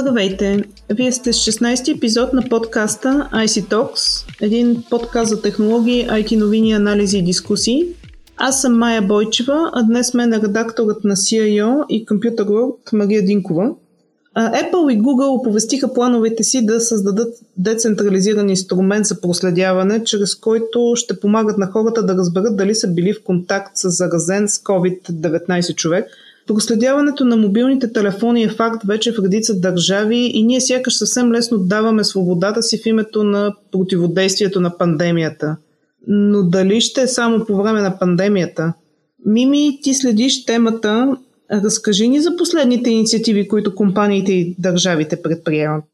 Здравейте! Вие сте с 16-ти епизод на подкаста IC Talks, един подкаст за технологии, IT новини, анализи и дискусии. Аз съм Майя Бойчева, а днес мен е редакторът на CIO и Computer World Мария Динкова. Apple и Google оповестиха плановете си да създадат децентрализиран инструмент за проследяване, чрез който ще помагат на хората да разберат дали са били в контакт с заразен с COVID-19 човек – Проследяването на мобилните телефони е факт вече в редица държави и ние сякаш съвсем лесно даваме свободата си в името на противодействието на пандемията. Но дали ще е само по време на пандемията? Мими, ти следиш темата. Разкажи ни за последните инициативи, които компаниите и държавите предприемат.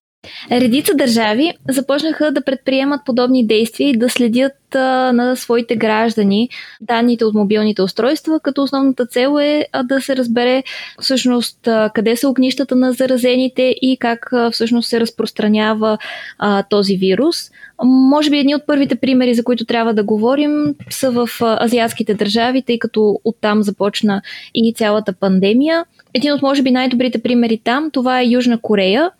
Редица държави започнаха да предприемат подобни действия и да следят а, на своите граждани данните от мобилните устройства, като основната цел е а, да се разбере всъщност а, къде са огнищата на заразените и как а, всъщност се разпространява а, този вирус. Може би едни от първите примери, за които трябва да говорим, са в а, азиатските държави, тъй като оттам започна и цялата пандемия. Един от, може би, най-добрите примери там, това е Южна Корея,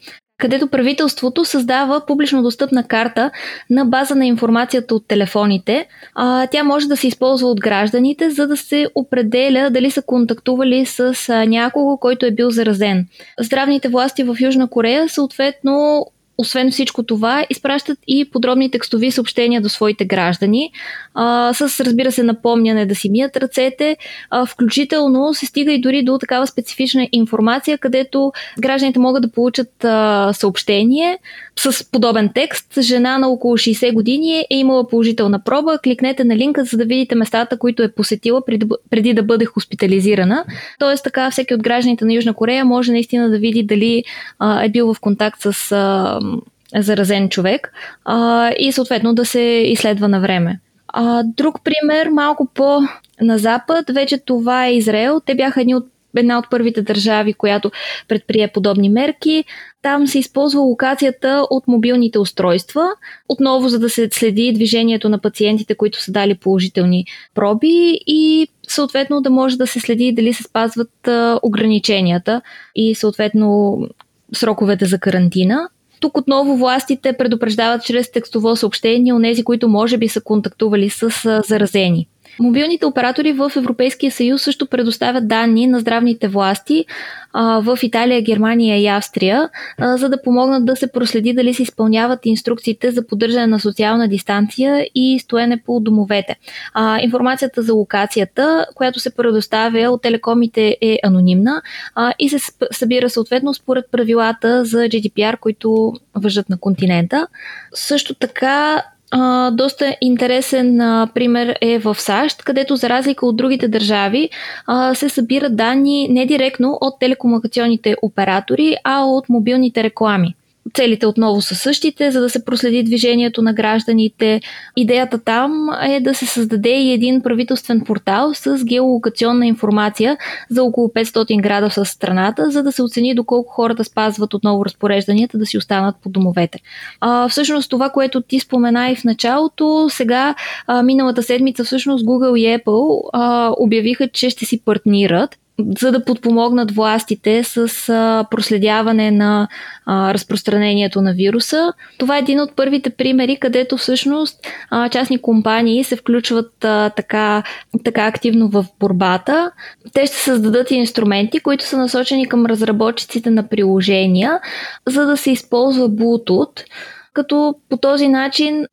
където правителството създава публично достъпна карта на база на информацията от телефоните. А, тя може да се използва от гражданите, за да се определя дали са контактували с някого, който е бил заразен. Здравните власти в Южна Корея съответно освен всичко това, изпращат и подробни текстови съобщения до своите граждани, а, с, разбира се, напомняне да си мият ръцете. А, включително се стига и дори до такава специфична информация, където гражданите могат да получат а, съобщение с подобен текст. Жена на около 60 години е имала положителна проба. Кликнете на линка, за да видите местата, които е посетила преди, да бъде хоспитализирана. Тоест така всеки от гражданите на Южна Корея може наистина да види дали а, е бил в контакт с а, заразен човек а, и съответно да се изследва на време. А, друг пример, малко по на запад, вече това е Израел. Те бяха едни от една от първите държави, която предприе подобни мерки. Там се използва локацията от мобилните устройства, отново за да се следи движението на пациентите, които са дали положителни проби и съответно да може да се следи дали се спазват ограниченията и съответно сроковете за карантина. Тук отново властите предупреждават чрез текстово съобщение от тези, които може би са контактували с заразени. Мобилните оператори в Европейския съюз също предоставят данни на здравните власти а, в Италия, Германия и Австрия, а, за да помогнат да се проследи дали се изпълняват инструкциите за поддържане на социална дистанция и стоене по домовете. А, информацията за локацията, която се предоставя от телекомите е анонимна а, и се събира съответно според правилата за GDPR, които въжат на континента. Също така а, доста интересен а, пример е в САЩ, където за разлика от другите държави а, се събират данни не директно от телекомуникационните оператори, а от мобилните реклами. Целите отново са същите, за да се проследи движението на гражданите. Идеята там е да се създаде и един правителствен портал с геолокационна информация за около 500 града в страната, за да се оцени доколко хората спазват отново разпорежданията да си останат по домовете. А, всъщност това, което ти спомена и в началото, сега а, миналата седмица всъщност Google и Apple а, обявиха, че ще си партнират за да подпомогнат властите с а, проследяване на а, разпространението на вируса. Това е един от първите примери, където всъщност а, частни компании се включват а, така, така активно в борбата. Те ще създадат инструменти, които са насочени към разработчиците на приложения, за да се използва Bluetooth като по този начин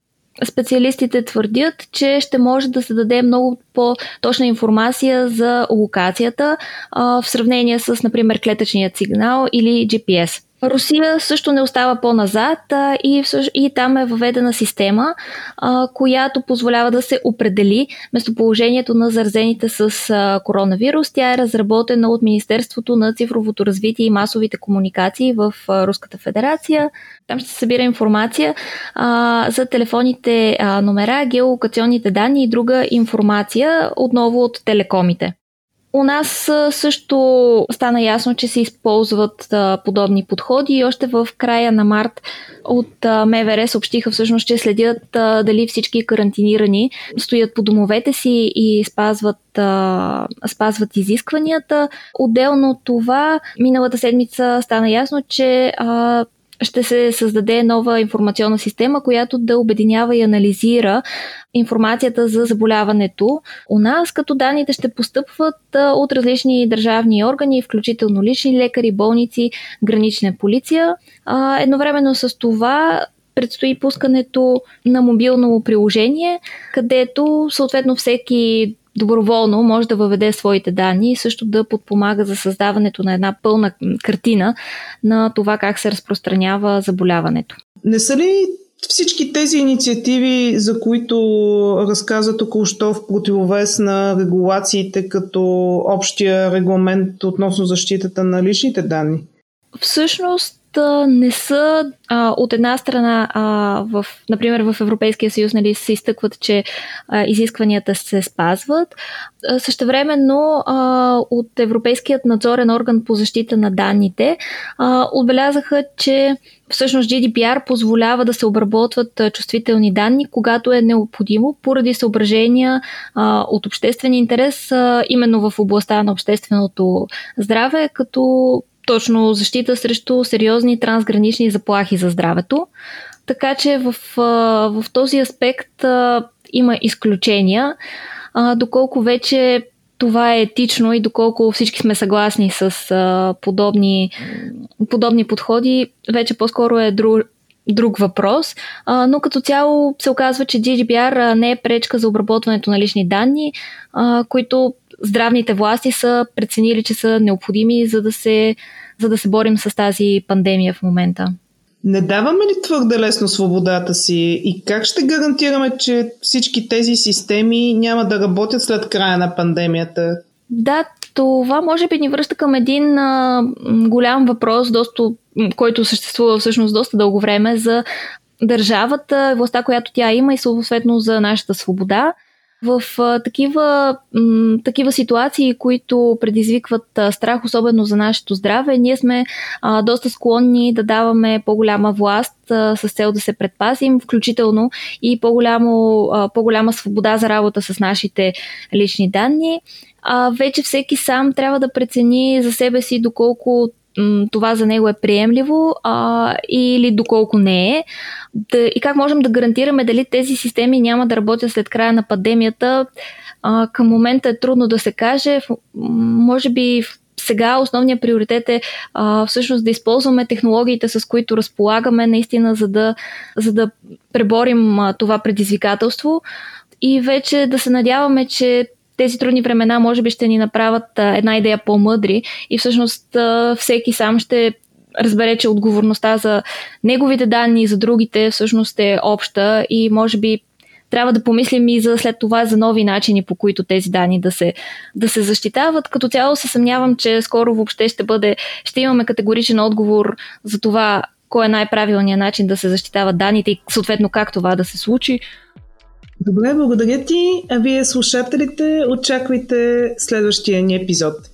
специалистите твърдят, че ще може да се даде много по-точна информация за локацията а, в сравнение с, например, клетъчният сигнал или GPS. Русия също не остава по-назад а, и, и там е въведена система, а, която позволява да се определи местоположението на заразените с а, коронавирус. Тя е разработена от Министерството на цифровото развитие и масовите комуникации в а, Руската федерация. Там ще се събира информация а, за телефонните а, номера, геолокационните данни и друга информация отново от телекомите. У нас също стана ясно, че се използват подобни подходи и още в края на март от МВР съобщиха всъщност, че следят дали всички карантинирани стоят по домовете си и спазват, спазват изискванията. Отделно от това, миналата седмица стана ясно, че ще се създаде нова информационна система, която да обединява и анализира информацията за заболяването у нас, като данните ще постъпват от различни държавни органи, включително лични лекари, болници, гранична полиция. Едновременно с това предстои пускането на мобилно приложение, където съответно всеки доброволно може да въведе своите данни и също да подпомага за създаването на една пълна картина на това как се разпространява заболяването. Не са ли всички тези инициативи, за които разказа току-що в противовес на регулациите като общия регламент относно защитата на личните данни? Всъщност не са а, от една страна, а, в, например в Европейския съюз нали, се изтъкват, че а, изискванията се спазват. А, същевременно а, от Европейският надзорен орган по защита на данните а, отбелязаха, че всъщност GDPR позволява да се обработват чувствителни данни, когато е необходимо, поради съображения а, от обществен интерес, а, именно в областта на общественото здраве, като точно защита срещу сериозни трансгранични заплахи за здравето. Така че в, в този аспект има изключения. Доколко вече това е етично и доколко всички сме съгласни с подобни, подобни подходи, вече по-скоро е друг, друг въпрос, а, но като цяло се оказва, че GDPR не е пречка за обработването на лични данни, а, които здравните власти са преценили, че са необходими, за да се, за да се борим с тази пандемия в момента. Не даваме ли твърде лесно свободата си и как ще гарантираме, че всички тези системи няма да работят след края на пандемията? Да, това може би ни връща към един а, голям въпрос, доста, който съществува всъщност доста дълго време за държавата, властта, която тя има и съответно за нашата свобода в а, такива, м, такива ситуации, които предизвикват а, страх, особено за нашето здраве, ние сме а, доста склонни да даваме по-голяма власт а, с цел да се предпазим, включително и по-голямо, а, по-голяма свобода за работа с нашите лични данни. А, вече всеки сам трябва да прецени за себе си доколко това за него е приемливо а, или доколко не е. Да, и как можем да гарантираме дали тези системи няма да работят след края на пандемията. А, към момента е трудно да се каже. Може би сега основният приоритет е а, всъщност да използваме технологиите, с които разполагаме, наистина, за да, за да преборим а, това предизвикателство и вече да се надяваме, че тези трудни времена може би ще ни направят а, една идея по-мъдри и всъщност а, всеки сам ще разбере, че отговорността за неговите данни и за другите всъщност е обща и може би трябва да помислим и за след това за нови начини, по които тези данни да се, да се защитават. Като цяло се съмнявам, че скоро въобще ще бъде, ще имаме категоричен отговор за това кой е най-правилният начин да се защитават данните и съответно как това да се случи. Добре, благодаря ти. А вие, слушателите, очаквайте следващия ни епизод.